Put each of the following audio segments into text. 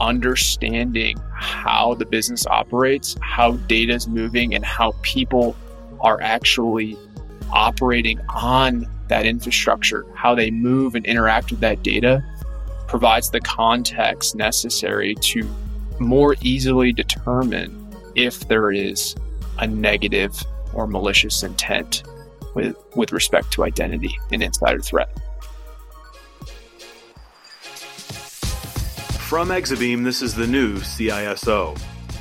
understanding how the business operates, how data is moving, and how people are actually operating on that infrastructure, how they move and interact with that data provides the context necessary to more easily determine if there is a negative or malicious intent with, with respect to identity and insider threat. From Exabeam, this is the new CISO,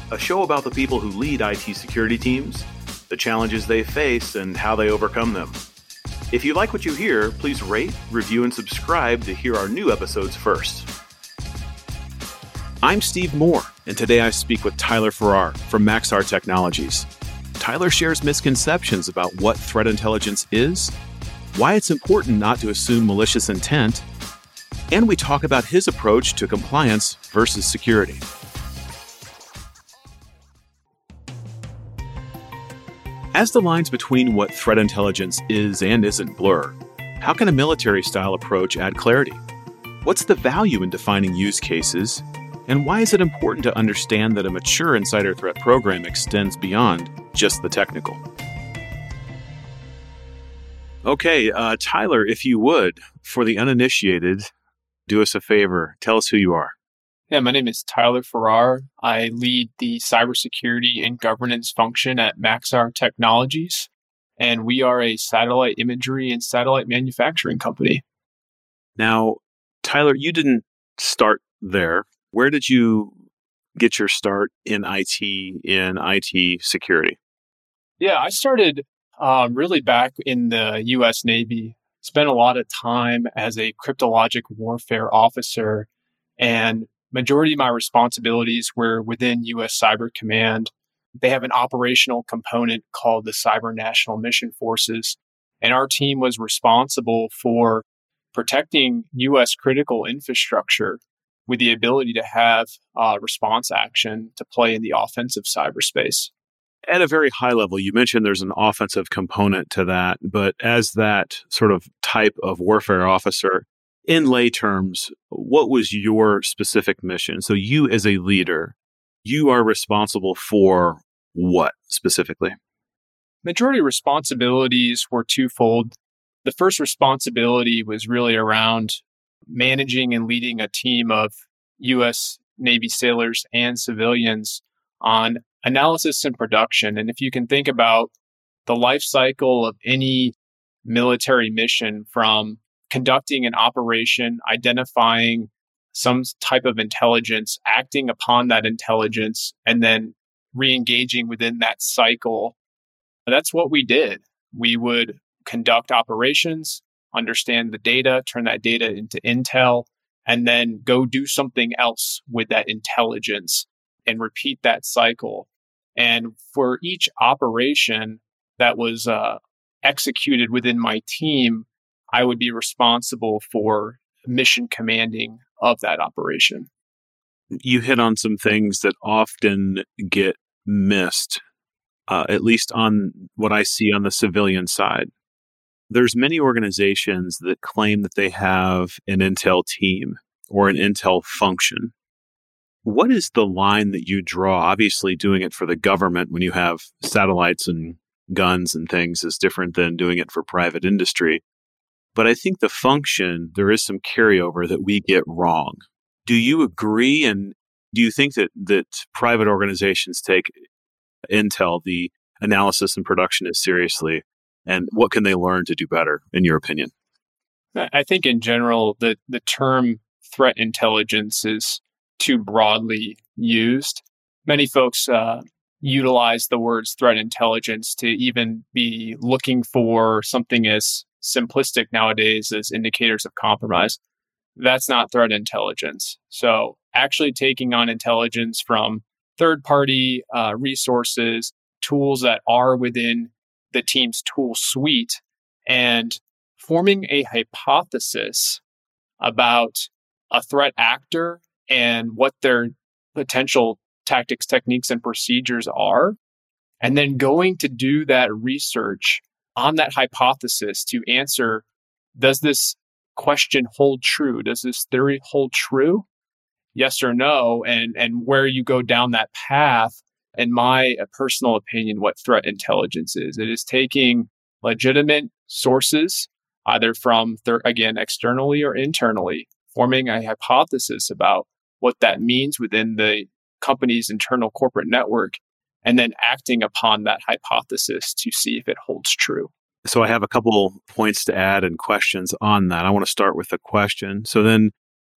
a show about the people who lead IT security teams, the challenges they face, and how they overcome them. If you like what you hear, please rate, review, and subscribe to hear our new episodes first. I'm Steve Moore, and today I speak with Tyler Farrar from Maxar Technologies. Tyler shares misconceptions about what threat intelligence is, why it's important not to assume malicious intent, and we talk about his approach to compliance versus security. As the lines between what threat intelligence is and isn't blur, how can a military style approach add clarity? What's the value in defining use cases? And why is it important to understand that a mature insider threat program extends beyond just the technical? Okay, uh, Tyler, if you would, for the uninitiated, do us a favor. Tell us who you are. Yeah, my name is Tyler Farrar. I lead the cybersecurity and governance function at Maxar Technologies, and we are a satellite imagery and satellite manufacturing company. Now, Tyler, you didn't start there. Where did you get your start in IT, in IT security? Yeah, I started um, really back in the US Navy. Spent a lot of time as a cryptologic warfare officer and majority of my responsibilities were within US Cyber Command. They have an operational component called the Cyber National Mission Forces. And our team was responsible for protecting US critical infrastructure with the ability to have uh, response action to play in the offensive cyberspace. At a very high level, you mentioned there's an offensive component to that, but as that sort of type of warfare officer, in lay terms, what was your specific mission? So, you as a leader, you are responsible for what specifically? Majority responsibilities were twofold. The first responsibility was really around managing and leading a team of U.S. Navy sailors and civilians on analysis and production. And if you can think about the life cycle of any military mission from conducting an operation, identifying some type of intelligence, acting upon that intelligence, and then re engaging within that cycle. That's what we did. We would conduct operations, understand the data, turn that data into intel, and then go do something else with that intelligence and repeat that cycle. And for each operation that was uh, executed within my team, I would be responsible for mission commanding of that operation. You hit on some things that often get missed, uh, at least on what I see on the civilian side. There's many organizations that claim that they have an intel team or an intel function. What is the line that you draw? Obviously, doing it for the government when you have satellites and guns and things is different than doing it for private industry. But I think the function, there is some carryover that we get wrong. Do you agree? And do you think that, that private organizations take Intel, the analysis and production, as seriously? And what can they learn to do better, in your opinion? I think in general, the, the term threat intelligence is too broadly used. Many folks uh, utilize the words threat intelligence to even be looking for something as simplistic nowadays as indicators of compromise. That's not threat intelligence. So, actually taking on intelligence from third party uh, resources, tools that are within the team's tool suite, and forming a hypothesis about a threat actor and what their potential tactics, techniques, and procedures are, and then going to do that research on that hypothesis to answer does this question hold true? Does this theory hold true? yes or no and and where you go down that path in my uh, personal opinion what threat intelligence is it is taking legitimate sources either from again externally or internally forming a hypothesis about what that means within the company's internal corporate network and then acting upon that hypothesis to see if it holds true so I have a couple points to add and questions on that. I want to start with a question. So then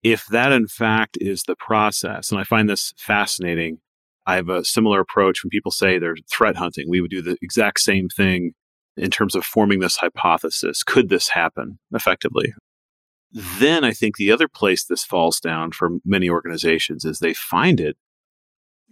if that in fact is the process, and I find this fascinating, I have a similar approach when people say they're threat hunting. We would do the exact same thing in terms of forming this hypothesis. Could this happen effectively? Then I think the other place this falls down for many organizations is they find it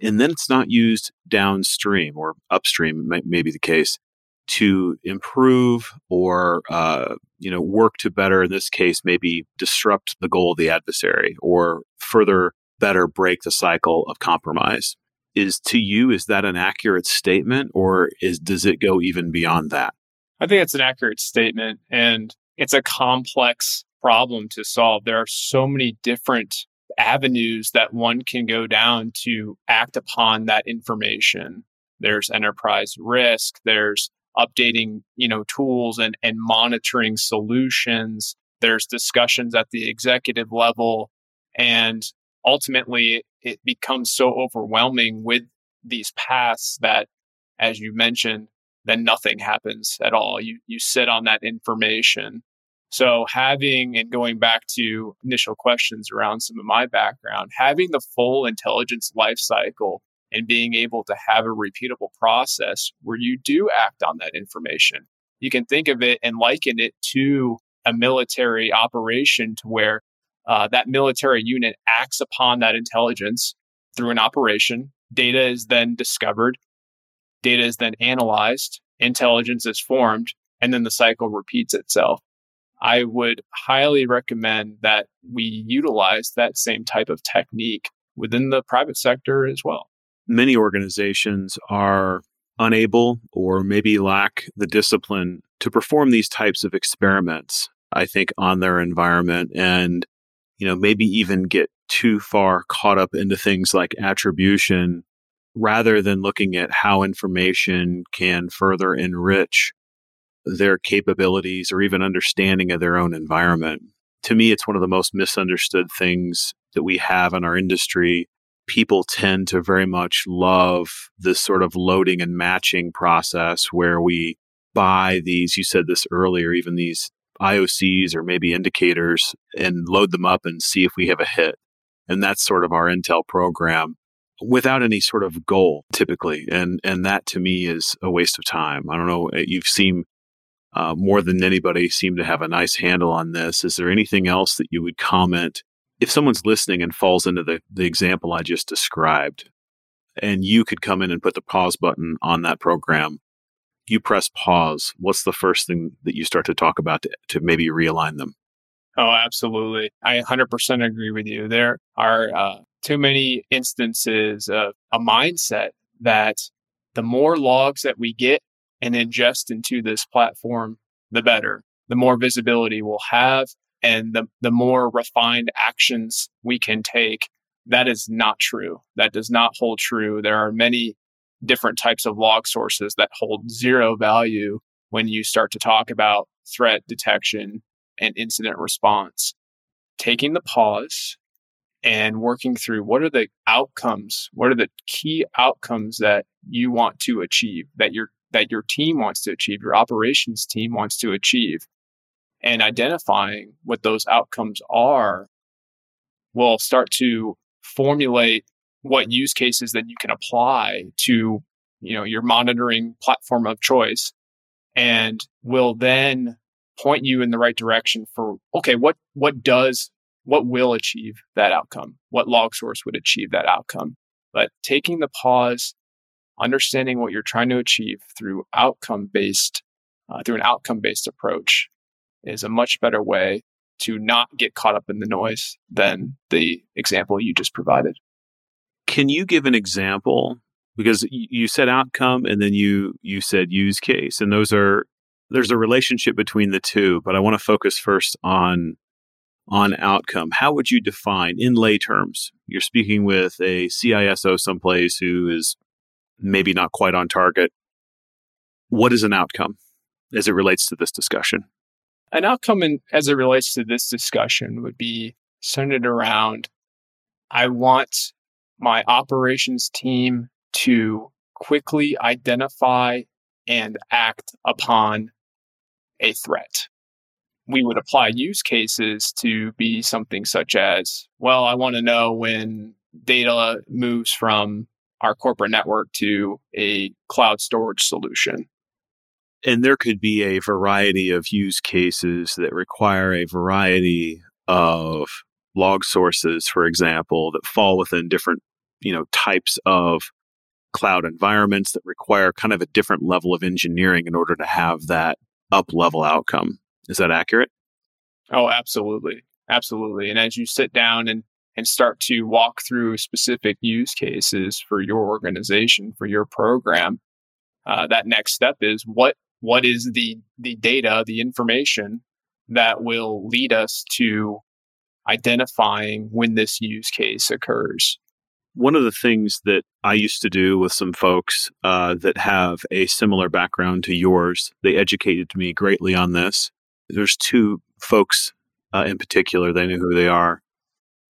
and then it's not used downstream or upstream, may, may be the case to improve or uh, you know work to better in this case maybe disrupt the goal of the adversary or further better break the cycle of compromise. Is to you is that an accurate statement or is does it go even beyond that? I think it's an accurate statement and it's a complex problem to solve there are so many different avenues that one can go down to act upon that information there's enterprise risk there's updating, you know, tools and, and monitoring solutions. There's discussions at the executive level. And ultimately, it becomes so overwhelming with these paths that, as you mentioned, then nothing happens at all. You, you sit on that information. So having and going back to initial questions around some of my background, having the full intelligence life cycle and being able to have a repeatable process where you do act on that information. You can think of it and liken it to a military operation to where uh, that military unit acts upon that intelligence through an operation. Data is then discovered, data is then analyzed, intelligence is formed, and then the cycle repeats itself. I would highly recommend that we utilize that same type of technique within the private sector as well. Many organizations are unable or maybe lack the discipline to perform these types of experiments, I think, on their environment and, you know, maybe even get too far caught up into things like attribution rather than looking at how information can further enrich their capabilities or even understanding of their own environment. To me, it's one of the most misunderstood things that we have in our industry people tend to very much love this sort of loading and matching process where we buy these, you said this earlier, even these IOCs or maybe indicators and load them up and see if we have a hit. And that's sort of our Intel program without any sort of goal typically. And, and that to me is a waste of time. I don't know. Eh, you've seen uh, more than anybody seem to have a nice handle on this. Is there anything else that you would comment if someone's listening and falls into the, the example I just described, and you could come in and put the pause button on that program, you press pause. What's the first thing that you start to talk about to, to maybe realign them? Oh, absolutely. I 100% agree with you. There are uh, too many instances of a mindset that the more logs that we get and ingest into this platform, the better. The more visibility we'll have, and the, the more refined actions we can take. That is not true. That does not hold true. There are many different types of log sources that hold zero value when you start to talk about threat detection and incident response. Taking the pause and working through what are the outcomes, what are the key outcomes that you want to achieve, that your that your team wants to achieve, your operations team wants to achieve and identifying what those outcomes are will start to formulate what use cases that you can apply to you know your monitoring platform of choice and will then point you in the right direction for okay what what does what will achieve that outcome? What log source would achieve that outcome? But taking the pause understanding what you're trying to achieve through outcome based uh, through an outcome based approach is a much better way to not get caught up in the noise than the example you just provided. Can you give an example? Because you said outcome and then you you said use case, and those are there's a relationship between the two. But I want to focus first on on outcome, how would you define in lay terms? You're speaking with a CISO someplace who is maybe not quite on target. What is an outcome as it relates to this discussion? An outcome in, as it relates to this discussion would be centered around I want my operations team to quickly identify and act upon a threat we would apply use cases to be something such as, well, I want to know when data moves from our corporate network to a cloud storage solution. And there could be a variety of use cases that require a variety of log sources, for example, that fall within different, you know, types of cloud environments that require kind of a different level of engineering in order to have that up level outcome. Is that accurate? Oh, absolutely. Absolutely. And as you sit down and, and start to walk through specific use cases for your organization, for your program, uh, that next step is what what is the the data, the information that will lead us to identifying when this use case occurs. One of the things that I used to do with some folks uh, that have a similar background to yours, they educated me greatly on this, there's two folks uh, in particular, they knew who they are.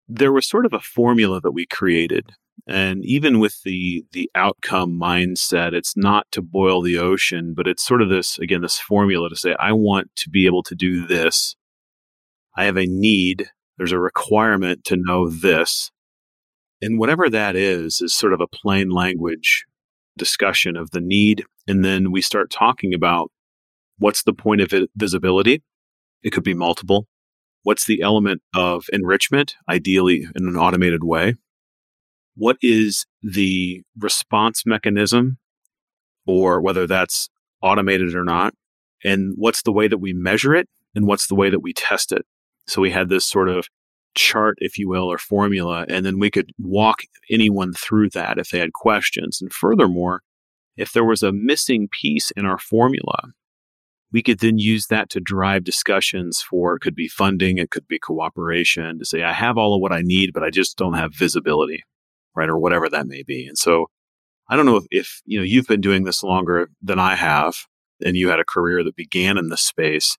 There was sort of a formula that we created. And even with the the outcome mindset, it's not to boil the ocean, but it's sort of this again, this formula to say, I want to be able to do this. I have a need. There's a requirement to know this. And whatever that is, is sort of a plain language discussion of the need. And then we start talking about What's the point of it, visibility? It could be multiple. What's the element of enrichment, ideally in an automated way? What is the response mechanism, or whether that's automated or not? And what's the way that we measure it? And what's the way that we test it? So we had this sort of chart, if you will, or formula, and then we could walk anyone through that if they had questions. And furthermore, if there was a missing piece in our formula, we could then use that to drive discussions for it could be funding, it could be cooperation to say, I have all of what I need, but I just don't have visibility, right? Or whatever that may be. And so I don't know if, if you know you've been doing this longer than I have, and you had a career that began in this space.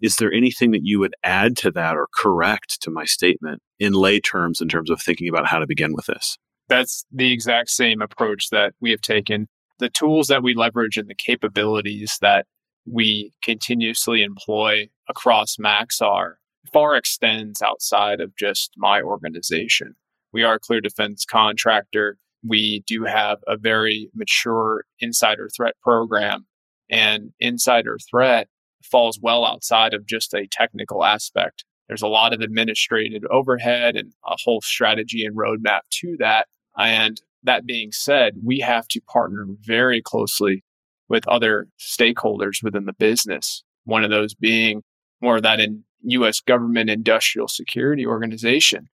Is there anything that you would add to that or correct to my statement in lay terms in terms of thinking about how to begin with this? That's the exact same approach that we have taken. The tools that we leverage and the capabilities that we continuously employ across Maxar far extends outside of just my organization. We are a clear defense contractor. We do have a very mature insider threat program, and insider threat falls well outside of just a technical aspect. There's a lot of administrative overhead and a whole strategy and roadmap to that. And that being said, we have to partner very closely with other stakeholders within the business. One of those being more of that in US government industrial security organization.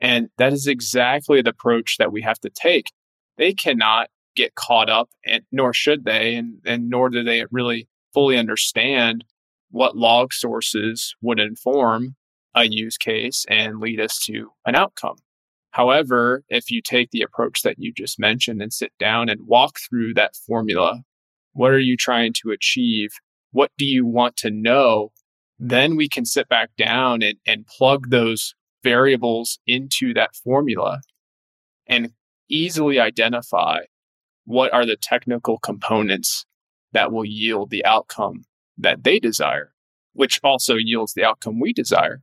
And that is exactly the approach that we have to take. They cannot get caught up and nor should they and, and nor do they really fully understand what log sources would inform a use case and lead us to an outcome. However, if you take the approach that you just mentioned and sit down and walk through that formula what are you trying to achieve? What do you want to know? Then we can sit back down and, and plug those variables into that formula and easily identify what are the technical components that will yield the outcome that they desire, which also yields the outcome we desire,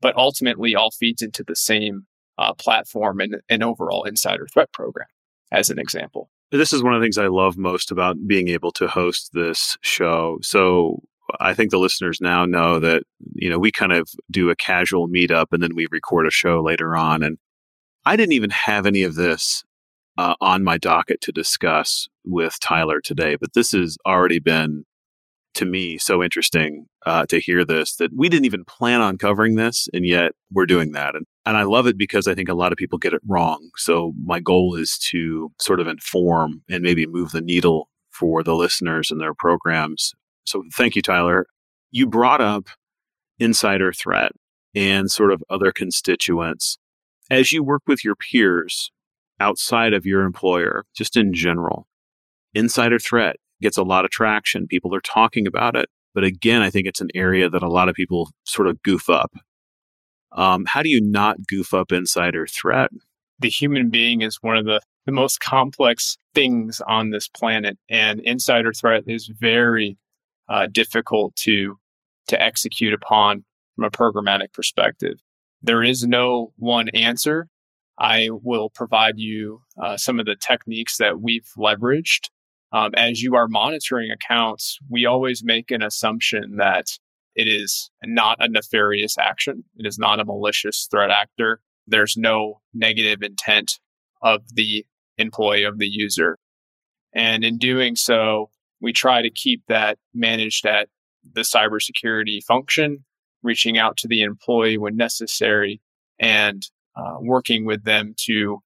but ultimately all feeds into the same uh, platform and an overall insider threat program, as an example this is one of the things I love most about being able to host this show. So I think the listeners now know that, you know, we kind of do a casual meetup and then we record a show later on. And I didn't even have any of this uh, on my docket to discuss with Tyler today, but this has already been to me so interesting uh, to hear this that we didn't even plan on covering this and yet we're doing that and and I love it because I think a lot of people get it wrong. So my goal is to sort of inform and maybe move the needle for the listeners and their programs. So thank you, Tyler. You brought up insider threat. and sort of other constituents. As you work with your peers outside of your employer, just in general, insider threat gets a lot of traction. People are talking about it. But again, I think it's an area that a lot of people sort of goof up. Um, how do you not goof up insider threat? The human being is one of the, the most complex things on this planet, and insider threat is very uh, difficult to to execute upon from a programmatic perspective. There is no one answer. I will provide you uh, some of the techniques that we've leveraged. Um, as you are monitoring accounts, we always make an assumption that it is not a nefarious action. It is not a malicious threat actor. There's no negative intent of the employee of the user. And in doing so, we try to keep that managed at the cybersecurity function, reaching out to the employee when necessary and uh, working with them to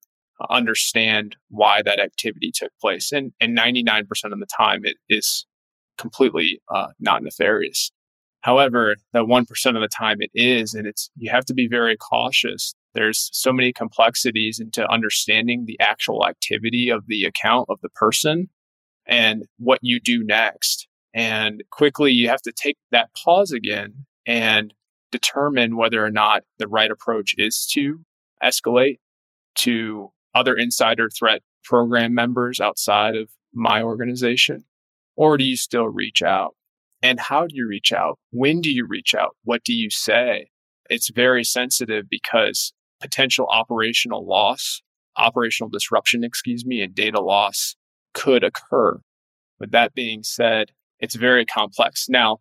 understand why that activity took place. And, and 99% of the time, it is completely uh, not nefarious. However, that 1% of the time it is, and it's, you have to be very cautious. There's so many complexities into understanding the actual activity of the account of the person and what you do next. And quickly you have to take that pause again and determine whether or not the right approach is to escalate to other insider threat program members outside of my organization? Or do you still reach out? And how do you reach out? When do you reach out? What do you say? It's very sensitive because potential operational loss, operational disruption, excuse me, and data loss could occur. With that being said, it's very complex. Now,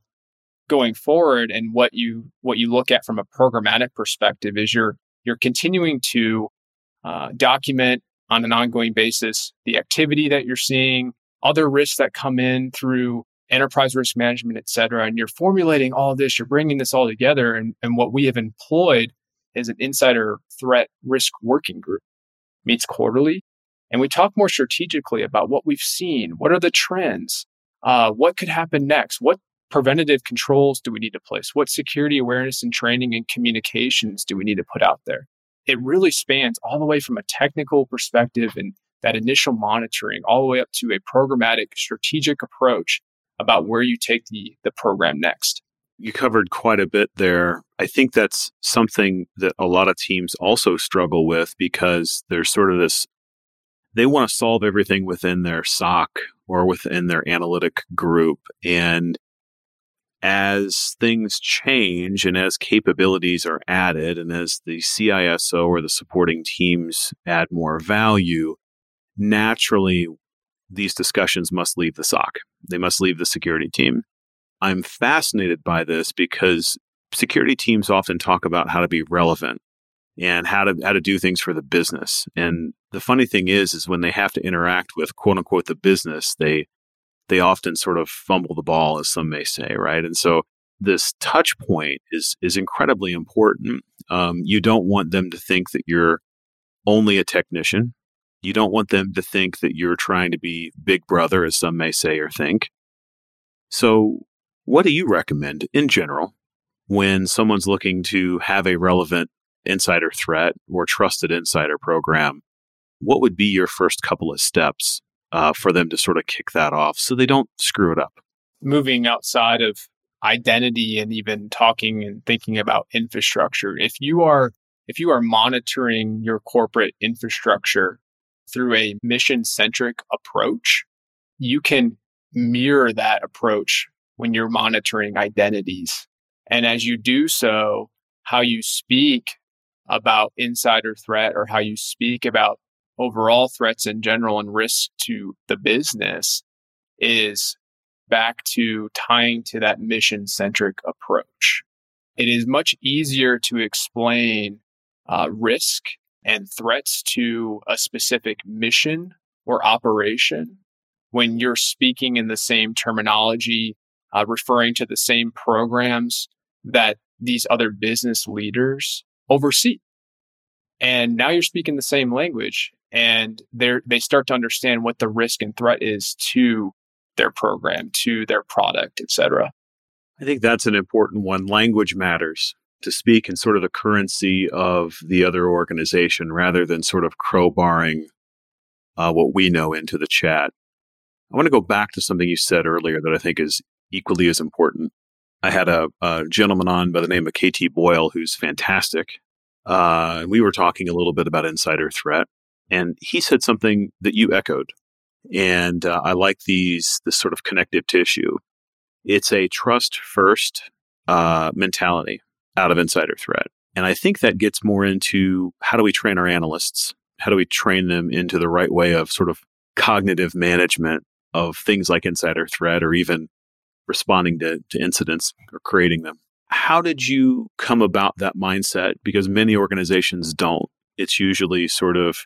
going forward and what you what you look at from a programmatic perspective is you're you're continuing to uh, document on an ongoing basis the activity that you're seeing, other risks that come in through enterprise risk management, et cetera. And you're formulating all this, you're bringing this all together. And, and what we have employed is an insider threat risk working group, meets quarterly. And we talk more strategically about what we've seen. What are the trends? Uh, what could happen next? What preventative controls do we need to place? What security awareness and training and communications do we need to put out there? It really spans all the way from a technical perspective and that initial monitoring all the way up to a programmatic strategic approach about where you take the, the program next. You covered quite a bit there. I think that's something that a lot of teams also struggle with because there's sort of this they want to solve everything within their SOC or within their analytic group. And as things change and as capabilities are added, and as the CISO or the supporting teams add more value, naturally these discussions must leave the SOC. They must leave the security team. I'm fascinated by this because security teams often talk about how to be relevant and how to how to do things for the business. And the funny thing is is when they have to interact with quote unquote the business, they they often sort of fumble the ball, as some may say, right? And so this touch point is is incredibly important. Um, you don't want them to think that you're only a technician. You don't want them to think that you're trying to be big brother, as some may say or think. So, what do you recommend in general when someone's looking to have a relevant insider threat or trusted insider program? What would be your first couple of steps uh, for them to sort of kick that off so they don't screw it up? Moving outside of identity and even talking and thinking about infrastructure, if you are if you are monitoring your corporate infrastructure through a mission centric approach, you can mirror that approach when you're monitoring identities. And as you do so, how you speak about insider threat or how you speak about overall threats in general and risk to the business is back to tying to that mission centric approach. It is much easier to explain uh, risk and threats to a specific mission or operation when you're speaking in the same terminology, uh, referring to the same programs that these other business leaders oversee. And now you're speaking the same language and they they start to understand what the risk and threat is to their program, to their product, etc. I think that's an important one. Language matters. To speak in sort of the currency of the other organization rather than sort of crowbarring uh, what we know into the chat. I want to go back to something you said earlier that I think is equally as important. I had a, a gentleman on by the name of KT Boyle who's fantastic. Uh, we were talking a little bit about insider threat, and he said something that you echoed. And uh, I like these this sort of connective tissue. It's a trust first uh, mentality out of insider threat. And I think that gets more into how do we train our analysts? How do we train them into the right way of sort of cognitive management of things like insider threat or even responding to, to incidents or creating them? How did you come about that mindset? Because many organizations don't. It's usually sort of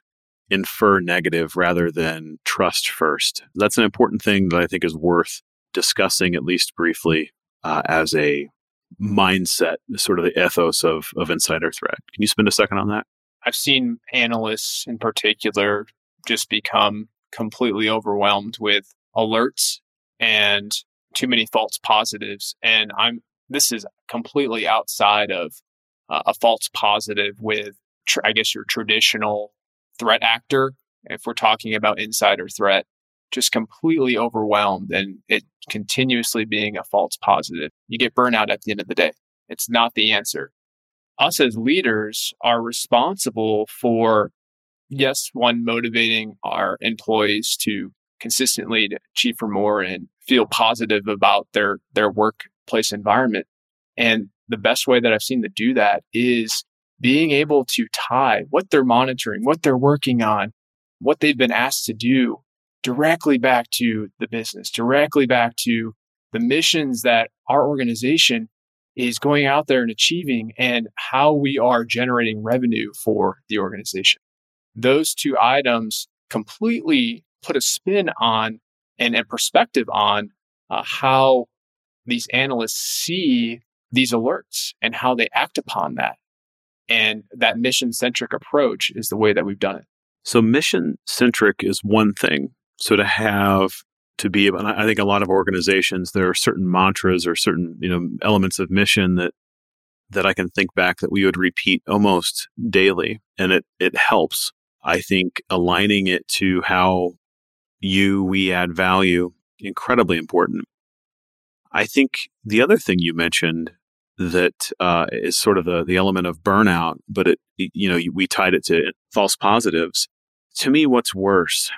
infer negative rather than trust first. That's an important thing that I think is worth discussing, at least briefly, uh, as a mindset, sort of the ethos of, of insider threat. Can you spend a second on that? I've seen analysts in particular just become completely overwhelmed with alerts and too many false positives. And I'm, this is completely outside of uh, a false positive with, tr- I guess, your traditional threat actor. If we're talking about insider threat, just completely overwhelmed and it continuously being a false positive. You get burnout at the end of the day. It's not the answer. Us as leaders are responsible for, yes, one, motivating our employees to consistently achieve for more and feel positive about their, their workplace environment. And the best way that I've seen to do that is being able to tie what they're monitoring, what they're working on, what they've been asked to do directly back to the business, directly back to the missions that our organization is going out there and achieving and how we are generating revenue for the organization. Those two items completely put a spin on and a perspective on uh, how these analysts see these alerts and how they act upon that. And that mission centric approach is the way that we've done it. So, mission centric is one thing. So to have to be, I think a lot of organizations, there are certain mantras or certain you know elements of mission that that I can think back that we would repeat almost daily, and it it helps. I think aligning it to how you we add value incredibly important. I think the other thing you mentioned that uh, is sort of the the element of burnout, but it you know we tied it to false positives. To me, what's worse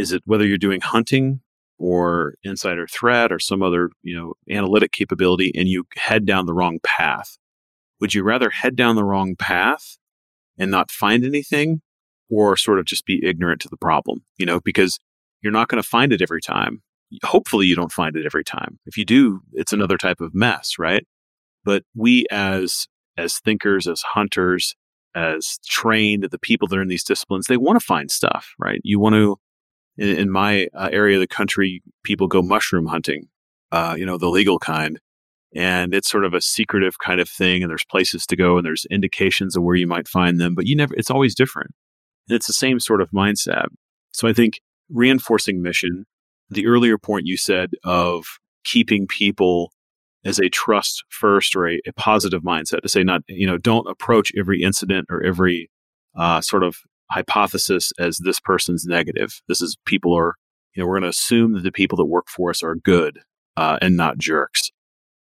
is it whether you're doing hunting or insider threat or some other, you know, analytic capability and you head down the wrong path? Would you rather head down the wrong path and not find anything or sort of just be ignorant to the problem, you know, because you're not going to find it every time. Hopefully you don't find it every time. If you do, it's another type of mess, right? But we as as thinkers, as hunters, as trained, the people that are in these disciplines, they want to find stuff, right? You want to in, in my uh, area of the country, people go mushroom hunting, uh, you know, the legal kind. And it's sort of a secretive kind of thing. And there's places to go and there's indications of where you might find them, but you never, it's always different. And it's the same sort of mindset. So I think reinforcing mission, the earlier point you said of keeping people as a trust first or a, a, positive mindset to say not you know don't approach every incident or every uh, sort of hypothesis as this person's negative. This is people are, you know, we're going to assume that the people that work for us are good uh, and not jerks.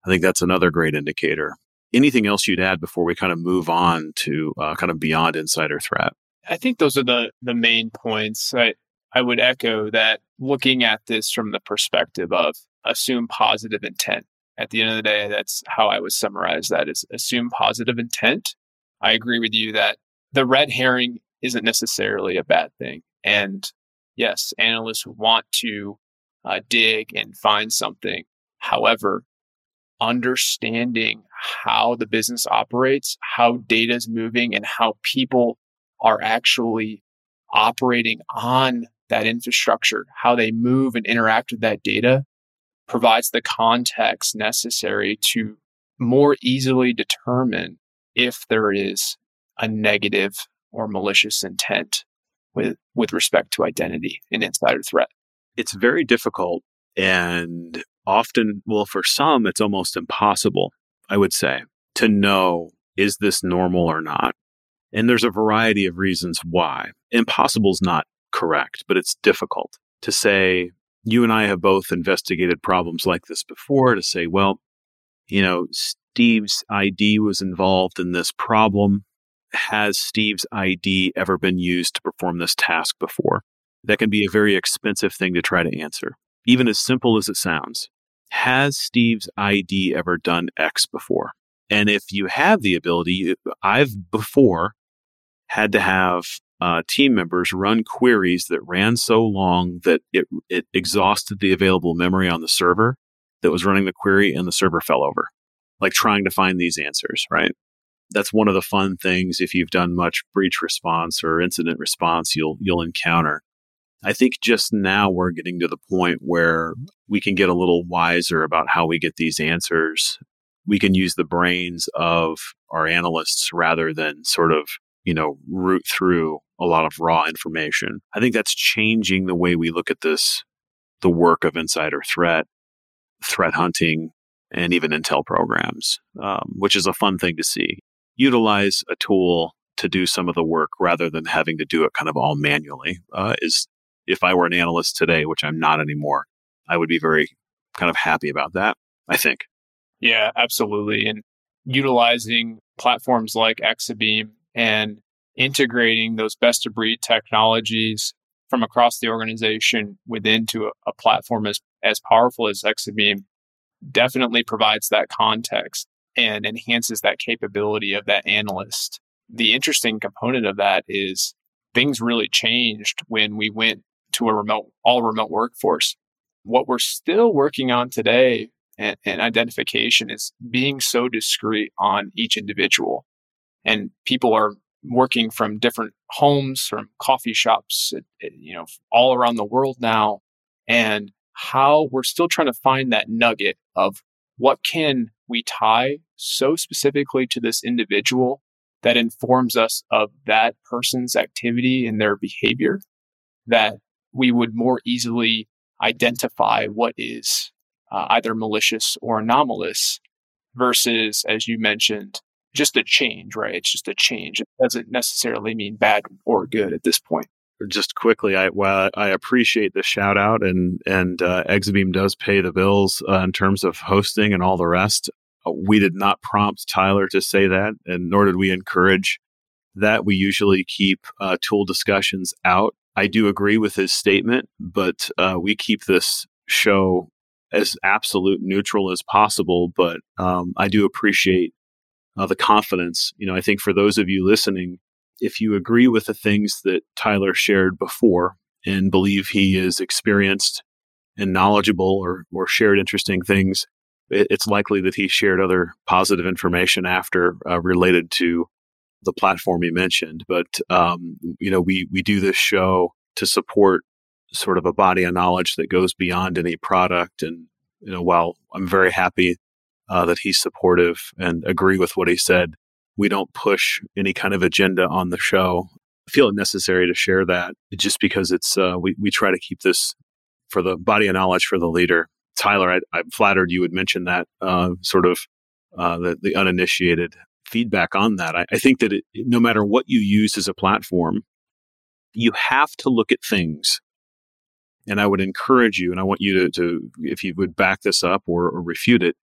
I think that's another great indicator. Anything else you'd add before we kind of move on to uh, kind of beyond insider threat? I think those are the the main points. I I would echo that looking at this from the perspective of assume positive intent. At the end of the day, that's how I would summarize that is assume positive intent. I agree with you that the red herring isn't necessarily a bad thing. And yes, analysts want to uh, dig and find something. However, understanding how the business operates, how data is moving, and how people are actually operating on that infrastructure, how they move and interact with that data provides the context necessary to more easily determine if there is a negative or malicious intent with with respect to identity and insider threat. It's very difficult and often well for some it's almost impossible, I would say, to know is this normal or not? And there's a variety of reasons why. Impossible is not correct, but it's difficult to say, you and I have both investigated problems like this before, to say, well, you know, Steve's ID was involved in this problem. Has Steve's ID ever been used to perform this task before? That can be a very expensive thing to try to answer, even as simple as it sounds. Has Steve's ID ever done X before? And if you have the ability, I've before had to have uh, team members run queries that ran so long that it, it exhausted the available memory on the server that was running the query and the server fell over, like trying to find these answers, right? That's one of the fun things if you've done much breach response or incident response you'll you'll encounter. I think just now we're getting to the point where we can get a little wiser about how we get these answers. We can use the brains of our analysts rather than sort of you know, root through a lot of raw information. I think that's changing the way we look at this, the work of insider threat, threat hunting, and even intel programs, um, which is a fun thing to see. Utilize a tool to do some of the work rather than having to do it kind of all manually uh, is if I were an analyst today, which I'm not anymore, I would be very kind of happy about that, I think. Yeah, absolutely. And utilizing platforms like Exabeam and integrating those best of breed technologies from across the organization within to a, a platform as, as powerful as Exabeam definitely provides that context and enhances that capability of that analyst. The interesting component of that is things really changed when we went to a remote, all remote workforce. What we're still working on today and, and identification is being so discreet on each individual and people are working from different homes, from coffee shops, eh, eh, you know, all around the world now, and how we're still trying to find that nugget of what can we tie so specifically to this individual that informs us of that person's activity and their behavior that we would more easily identify what is uh, either malicious or anomalous versus, as you mentioned, just a change, right? It's just a change. It doesn't necessarily mean bad or good at this point. Just quickly, I well, I appreciate the shout out, and and uh, Exabeam does pay the bills uh, in terms of hosting and all the rest. Uh, we did not prompt Tyler to say that, and nor did we encourage that. We usually keep uh, tool discussions out. I do agree with his statement, but uh, we keep this show as absolute neutral as possible. But um, I do appreciate uh, the confidence. You know, I think for those of you listening, if you agree with the things that Tyler shared before and believe he is experienced and knowledgeable or, or shared interesting things, it, it's likely that he shared other positive information after uh, related to the platform he mentioned. But, um, you know, we, we do this show to support sort of a body of knowledge that goes beyond any product. And, you know, while I'm very happy uh, that he's supportive and agree with what he said. We don't push any kind of agenda on the show. I feel it necessary to share that just because it's uh, we we try to keep this for the body of knowledge for the leader. Tyler, I, am flattered you would mention that uh, sort of uh, the, the uninitiated feedback on that. I, I think that it, no matter what you use as a platform, you have to look at things and I would encourage you, and I want you to, to if you would back this up or, or, refute it,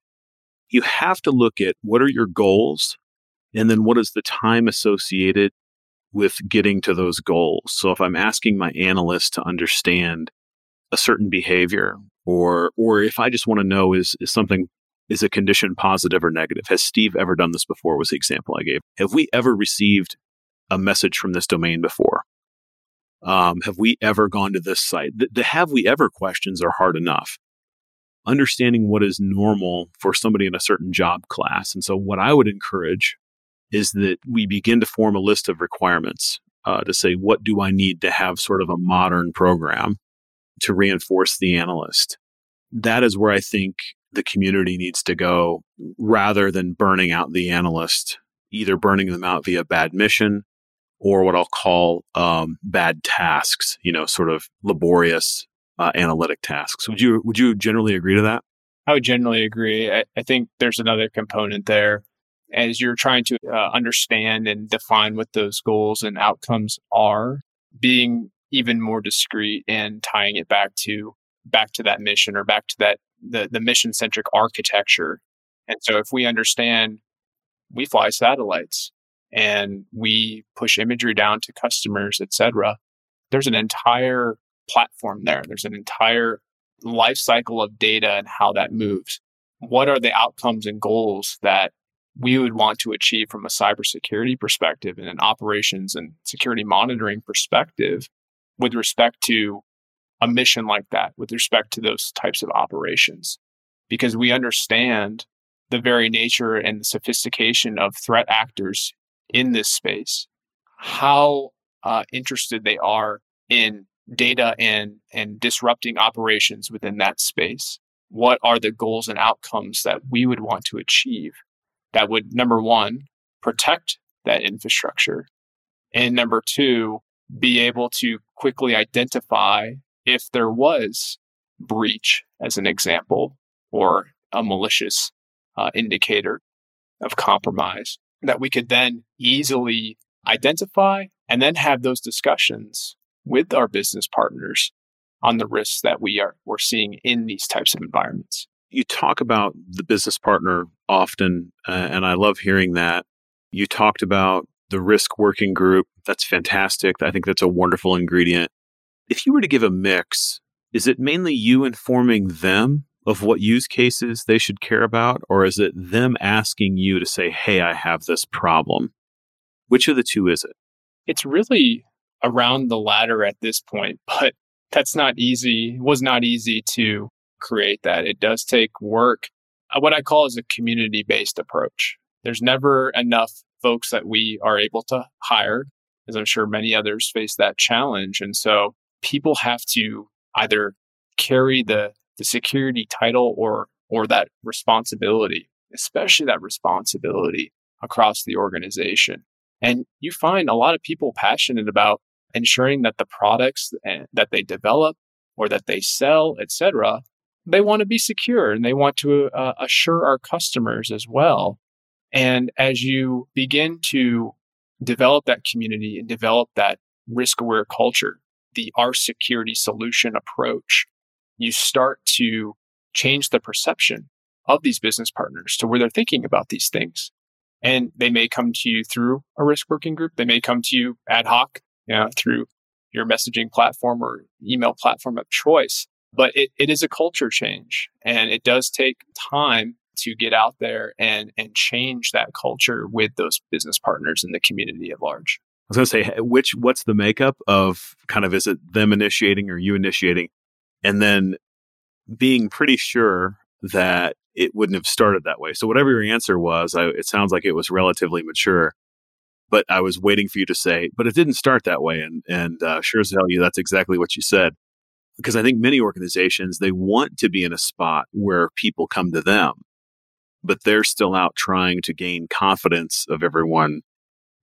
you have to look at what are your goals and then what is the time associated with getting to those goals. So if I'm asking my analyst to understand a certain behavior or or if I just want to know is is something is a condition positive or negative? Has Steve ever done this before? Was the example I gave. Have we ever received a message from this domain before? Um, have we ever gone to this site? The, the have we ever questions are hard enough understanding what is normal for somebody in a certain job class. And so, what I would encourage is that we begin to form a list of requirements uh, to say, what do I need to have sort of a modern program to reinforce the analyst? That is where I think the community needs to go rather than burning out the analyst, either burning them out via bad mission or what I'll call um, bad tasks, you know, sort of laborious uh, analytic tasks. Would you would you generally agree to that? I would generally agree. I, I think there's another component there, as you're trying to uh, understand and define what those goals and outcomes are, being even more discreet and tying it back to back to that mission or back to that the, the mission centric architecture. And so if we understand we fly satellites and we push imagery down to customers, et cetera, there's an entire platform there. There's an entire life cycle of data and how that moves. What are the outcomes and goals that we would want to achieve from a cybersecurity perspective and an operations and security monitoring perspective with respect to a mission like that, with respect to those types of operations? Because we understand the very nature and the sophistication of threat actors in this space, how uh, interested they are in data and, and disrupting operations within that space. What are the goals and outcomes that we would want to achieve that would, number one, protect that infrastructure? And number two, be able to quickly identify if there was breach, as an example, or a malicious uh, indicator of compromise that we could then easily identify and then have those discussions with our business partners on the risks that we are we're seeing in these types of environments. You talk about the business partner often, uh, and I love hearing that. You talked about the risk working group. That's fantastic. I think that's a wonderful ingredient. If you were to give a mix, is it mainly you informing them of what use cases they should care about, or is it them asking you to say, hey, I have this problem? Which of the two is it? It's really around the latter at this point, but that's not easy. It was not easy to create that. It does take work. Uh, what I call is a community based approach. There's never enough folks that we are able to hire, as I'm sure many others face that challenge. And so people have to either carry the the security title or or that responsibility, especially that responsibility across the organization. And you find a lot of people passionate about ensuring that the products eh, that they develop or that they sell, etc., they want to be secure and they want to uh, assure our customers as well. And as you begin to develop that community and develop that risk aware culture, the our security solution approach you start to change the perception of these business partners to where they're thinking about these things. And they may come to you through a risk working group. They may come to you ad hoc, you know, through your messaging platform or email platform of choice. But it, it is a culture change and it does take time to get out there and, and change that culture with those business partners in the community at large. I was going to say, which, what's the makeup of kind of, is it them initiating or you initiating? and then being pretty sure that it wouldn't have started that way. So whatever your answer was, I, it sounds like it was relatively mature. But I was waiting for you to say, but it didn't start that way. And and uh, sure as hell, you that's exactly what you said. Because I think many organizations they want to be in a spot where people come to them, but they're still out trying to gain confidence of everyone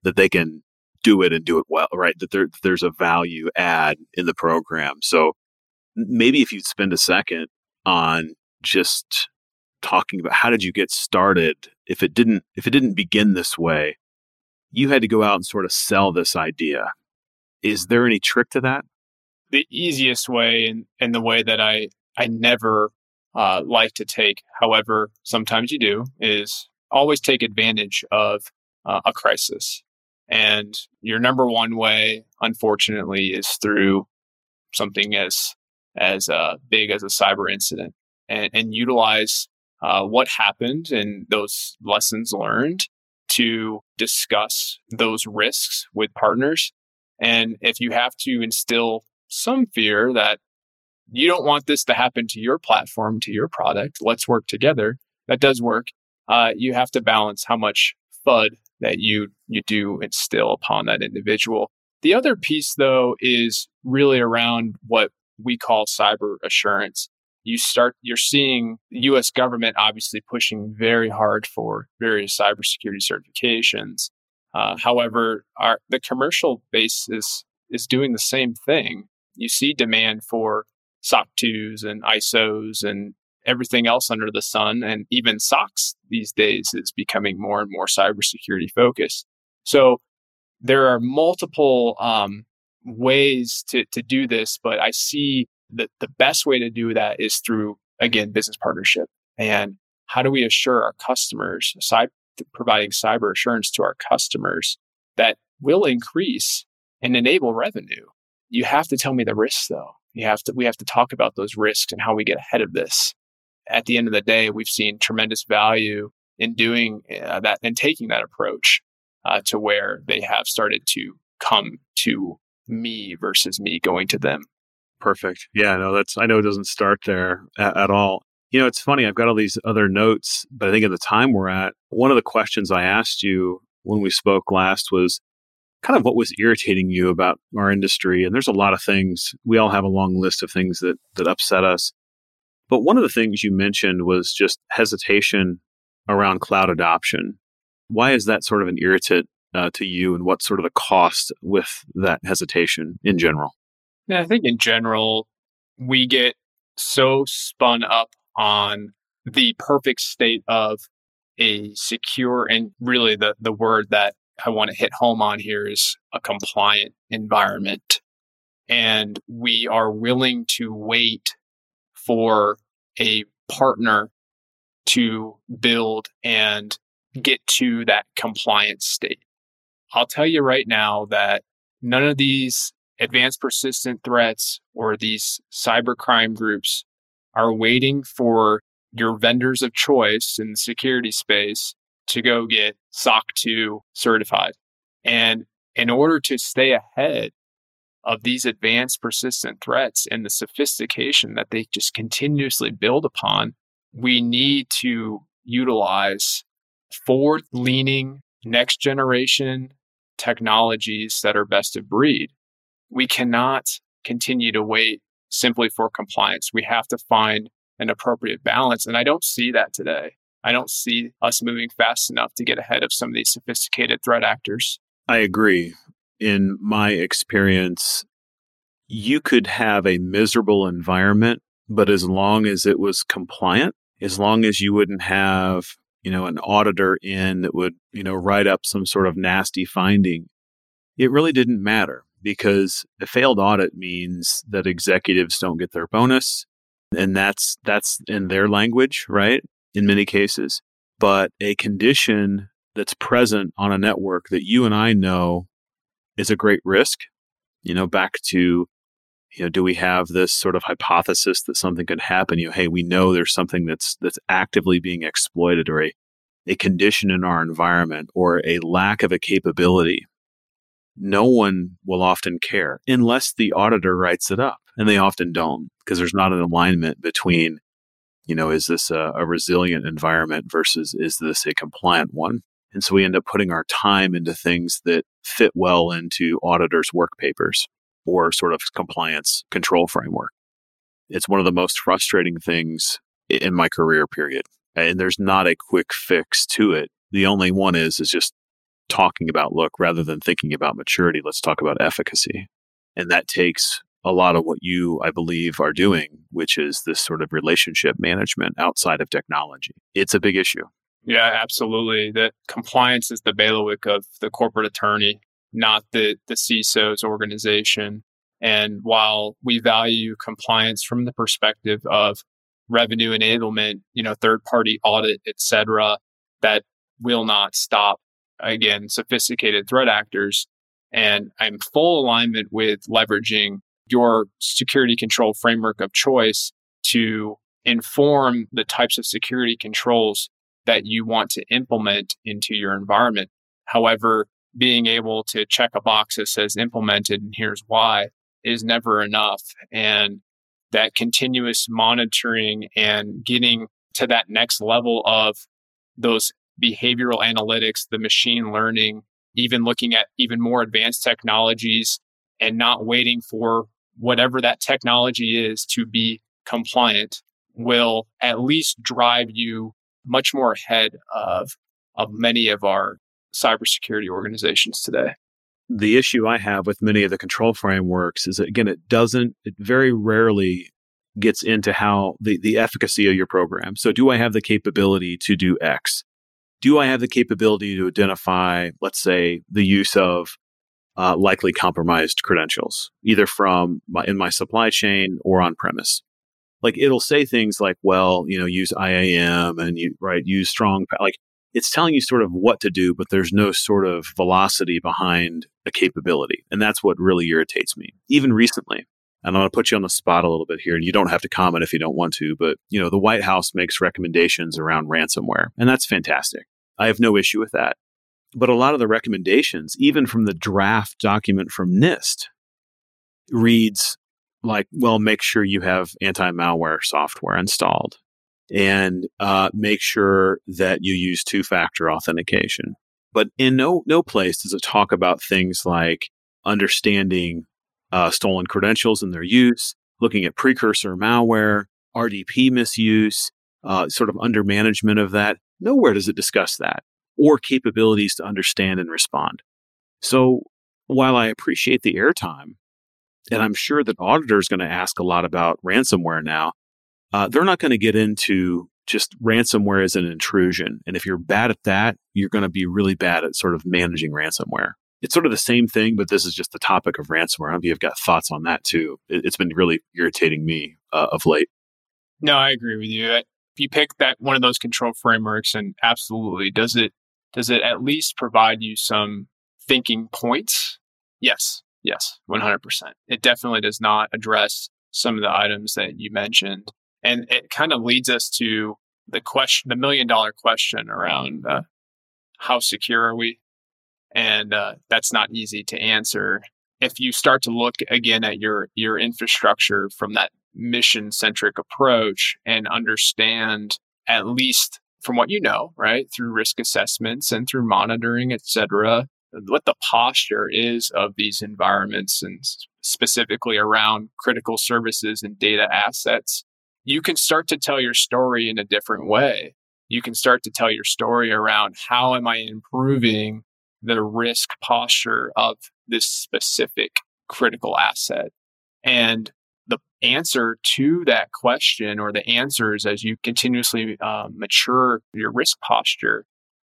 that they can do it and do it well, right? That there, there's a value add in the program. So maybe if you'd spend a second on just talking about how did you get started if it didn't if it didn't begin this way you had to go out and sort of sell this idea is there any trick to that the easiest way and, and the way that i i never uh, like to take however sometimes you do is always take advantage of uh, a crisis and your number one way unfortunately is through something as as uh, big as a cyber incident and, and utilize uh, what happened and those lessons learned to discuss those risks with partners. And if you have to instill some fear that you don't want this to happen to your platform, to your product, let's work together. That does work. Uh, you have to balance how much FUD that you you do instill upon that individual. The other piece, though, is really around what we call cyber assurance. You start, you're seeing the US government obviously pushing very hard for various cybersecurity certifications. Uh, however, our, the commercial base is, is doing the same thing. You see demand for SOC 2s and ISOs and everything else under the sun, and even SOX these days is becoming more and more cybersecurity focused. So there are multiple um, ways to, to do this, but I see that the best way to do that is through, again, business partnership. And how do we assure our customers, cyber, providing cyber assurance to our customers that will increase and enable revenue? You have to tell me the risks though. You have to, we have to talk about those risks and how we get ahead of this. At the end of the day, we've seen tremendous value in doing uh, that and taking that approach uh, to where they have started to come to me versus me going to them. Perfect. Yeah, no, that's, I know it doesn't start there at, at all. You know, it's funny, I've got all these other notes, but I think at the time we're at, one of the questions I asked you when we spoke last was kind of what was irritating you about our industry. And there's a lot of things. We all have a long list of things that that upset us. But one of the things you mentioned was just hesitation around cloud adoption. Why is that sort of an irritant uh, to you, and what's sort of the cost with that hesitation in general? Yeah, I think in general, we get so spun up on the perfect state of a secure and really the, the word that I want to hit home on here is a compliant environment. And we are willing to wait for a partner to build and get to that compliant state. I'll tell you right now that none of these advanced persistent threats or these cybercrime groups are waiting for your vendors of choice in the security space to go get SOC 2 certified. And in order to stay ahead of these advanced persistent threats and the sophistication that they just continuously build upon, we need to utilize forward leaning next generation technologies that are best of breed. We cannot continue to wait simply for compliance. We have to find an appropriate balance. And I don't see that today. I don't see us moving fast enough to get ahead of some of these sophisticated threat actors. I agree. In my experience, you could have a miserable environment, but as long as it was compliant, as long as you wouldn't have, you know, an auditor in that would, you know, write up some sort of nasty finding, it really didn't matter because a failed audit means that executives don't get their bonus and that's that's in their language, right? In many cases, but a condition that's present on a network that you and I know is a great risk. You know, back to, you know, do we have this sort of hypothesis that something could happen? You know, hey, we know there's something that's that's actively being exploited or a, a condition in our environment or a lack of a capability. No one will often care unless the auditor writes it up. And they often don't because there's not an alignment between you know, is this a, a resilient environment versus is this a compliant one? And so we end up putting our time into things that fit well into auditors' work papers or sort of compliance control framework. It's one of the most frustrating things in my career period. And there's not a quick fix to it. The only one is is just talking about look rather than thinking about maturity, let's talk about efficacy. And that takes a lot of what you, I believe, are doing, which is this sort of relationship management outside of technology. It's a big issue. Yeah, absolutely. That compliance is the bailiwick of the corporate attorney, not the, the CISO's organization. And while we value compliance from the perspective of revenue enablement, you know, third party audit, et cetera, that will not stop, again, sophisticated threat actors. And I'm full alignment with leveraging your security control framework of choice to inform the types of security controls that you want to implement into your environment. However, being able to check a box that says implemented and here's why is never enough. And that continuous monitoring and getting to that next level of those behavioral analytics, the machine learning, even looking at even more advanced technologies and not waiting for whatever that technology is to be compliant will at least drive you much more ahead of, of many of our cybersecurity organizations today. The issue I have with many of the control frameworks is that, again, it doesn't, it very rarely gets into how the, the efficacy of your program. So, do I have the capability to do X? Do I have the capability to identify, let's say, the use of uh, likely compromised credentials, either from my, in my supply chain or on premise? Like it'll say things like, well, you know, use IAM and you right use strong like it's telling you sort of what to do, but there's no sort of velocity behind a capability. And that's what really irritates me. Even recently, and I'm going to put you on the spot a little bit here, and you don't have to comment if you don't want to, but you know, the White House makes recommendations around ransomware, and that's fantastic. I have no issue with that. But a lot of the recommendations, even from the draft document from NIST, reads like, well, make sure you have anti malware software installed and uh, make sure that you use two factor authentication. But in no, no place does it talk about things like understanding uh, stolen credentials and their use, looking at precursor malware, RDP misuse, uh, sort of under management of that. Nowhere does it discuss that or capabilities to understand and respond. So while I appreciate the airtime, and I'm sure that auditors are going to ask a lot about ransomware now, uh, they're not going to get into just ransomware as an intrusion. And if you're bad at that, you're going to be really bad at sort of managing ransomware. It's sort of the same thing, but this is just the topic of ransomware. I don't know if you've got thoughts on that too. It, has been really irritating me uh, of late. No, I agree with you. If you pick that one of those control frameworks, and absolutely, does it does it at least provide you some thinking points? Yes, yes, 100%. It definitely does not address some of the items that you mentioned. And it kind of leads us to the question, the million dollar question around uh, how secure are we? And uh, that's not easy to answer. If you start to look again at your your infrastructure from that mission centric approach and understand at least from what you know, right, through risk assessments and through monitoring, et cetera, what the posture is of these environments and specifically around critical services and data assets, you can start to tell your story in a different way. You can start to tell your story around how am I improving the risk posture of this specific critical asset? And the answer to that question or the answers as you continuously uh, mature your risk posture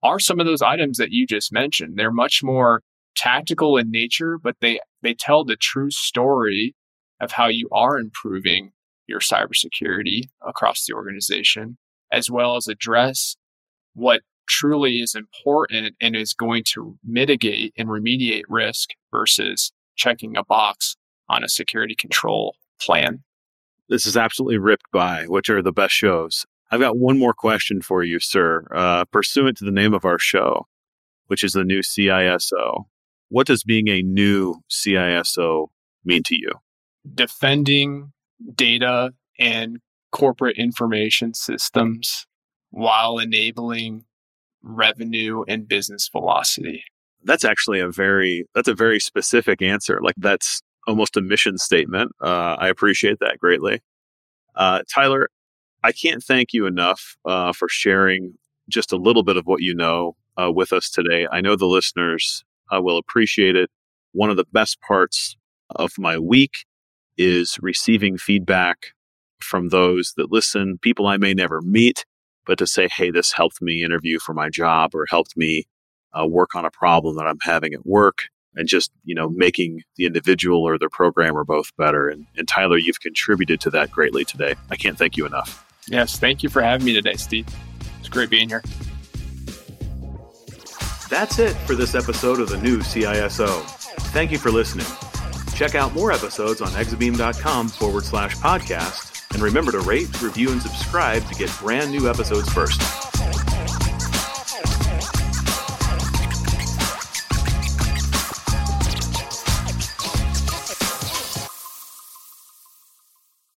are some of those items that you just mentioned. They're much more tactical in nature, but they, they tell the true story of how you are improving your cybersecurity across the organization, as well as address what truly is important and is going to mitigate and remediate risk versus checking a box on a security control plan. This is absolutely ripped by, which are the best shows. I've got one more question for you, sir. Uh, pursuant to the name of our show, which is the new CISO, what does being a new CISO mean to you? Defending data and corporate information systems while enabling revenue and business velocity. That's actually a very that's a very specific answer. Like that's almost a mission statement. Uh, I appreciate that greatly. Uh, Tyler, I can't thank you enough uh, for sharing just a little bit of what you know uh, with us today. I know the listeners uh, will appreciate it. One of the best parts of my week is receiving feedback from those that listen, people I may never meet, but to say, hey, this helped me interview for my job or helped me uh, work on a problem that I'm having at work and just you know making the individual or the programmer both better. And, and tyler you've contributed to that greatly today. I can't thank you enough. Yes thank you for having me today steve. It's great being here. That's it for this episode of the new ciso thank you for listening. Check out more episodes on exabeam.com forward slash podcast. And remember to rate review and subscribe to get brand new episodes first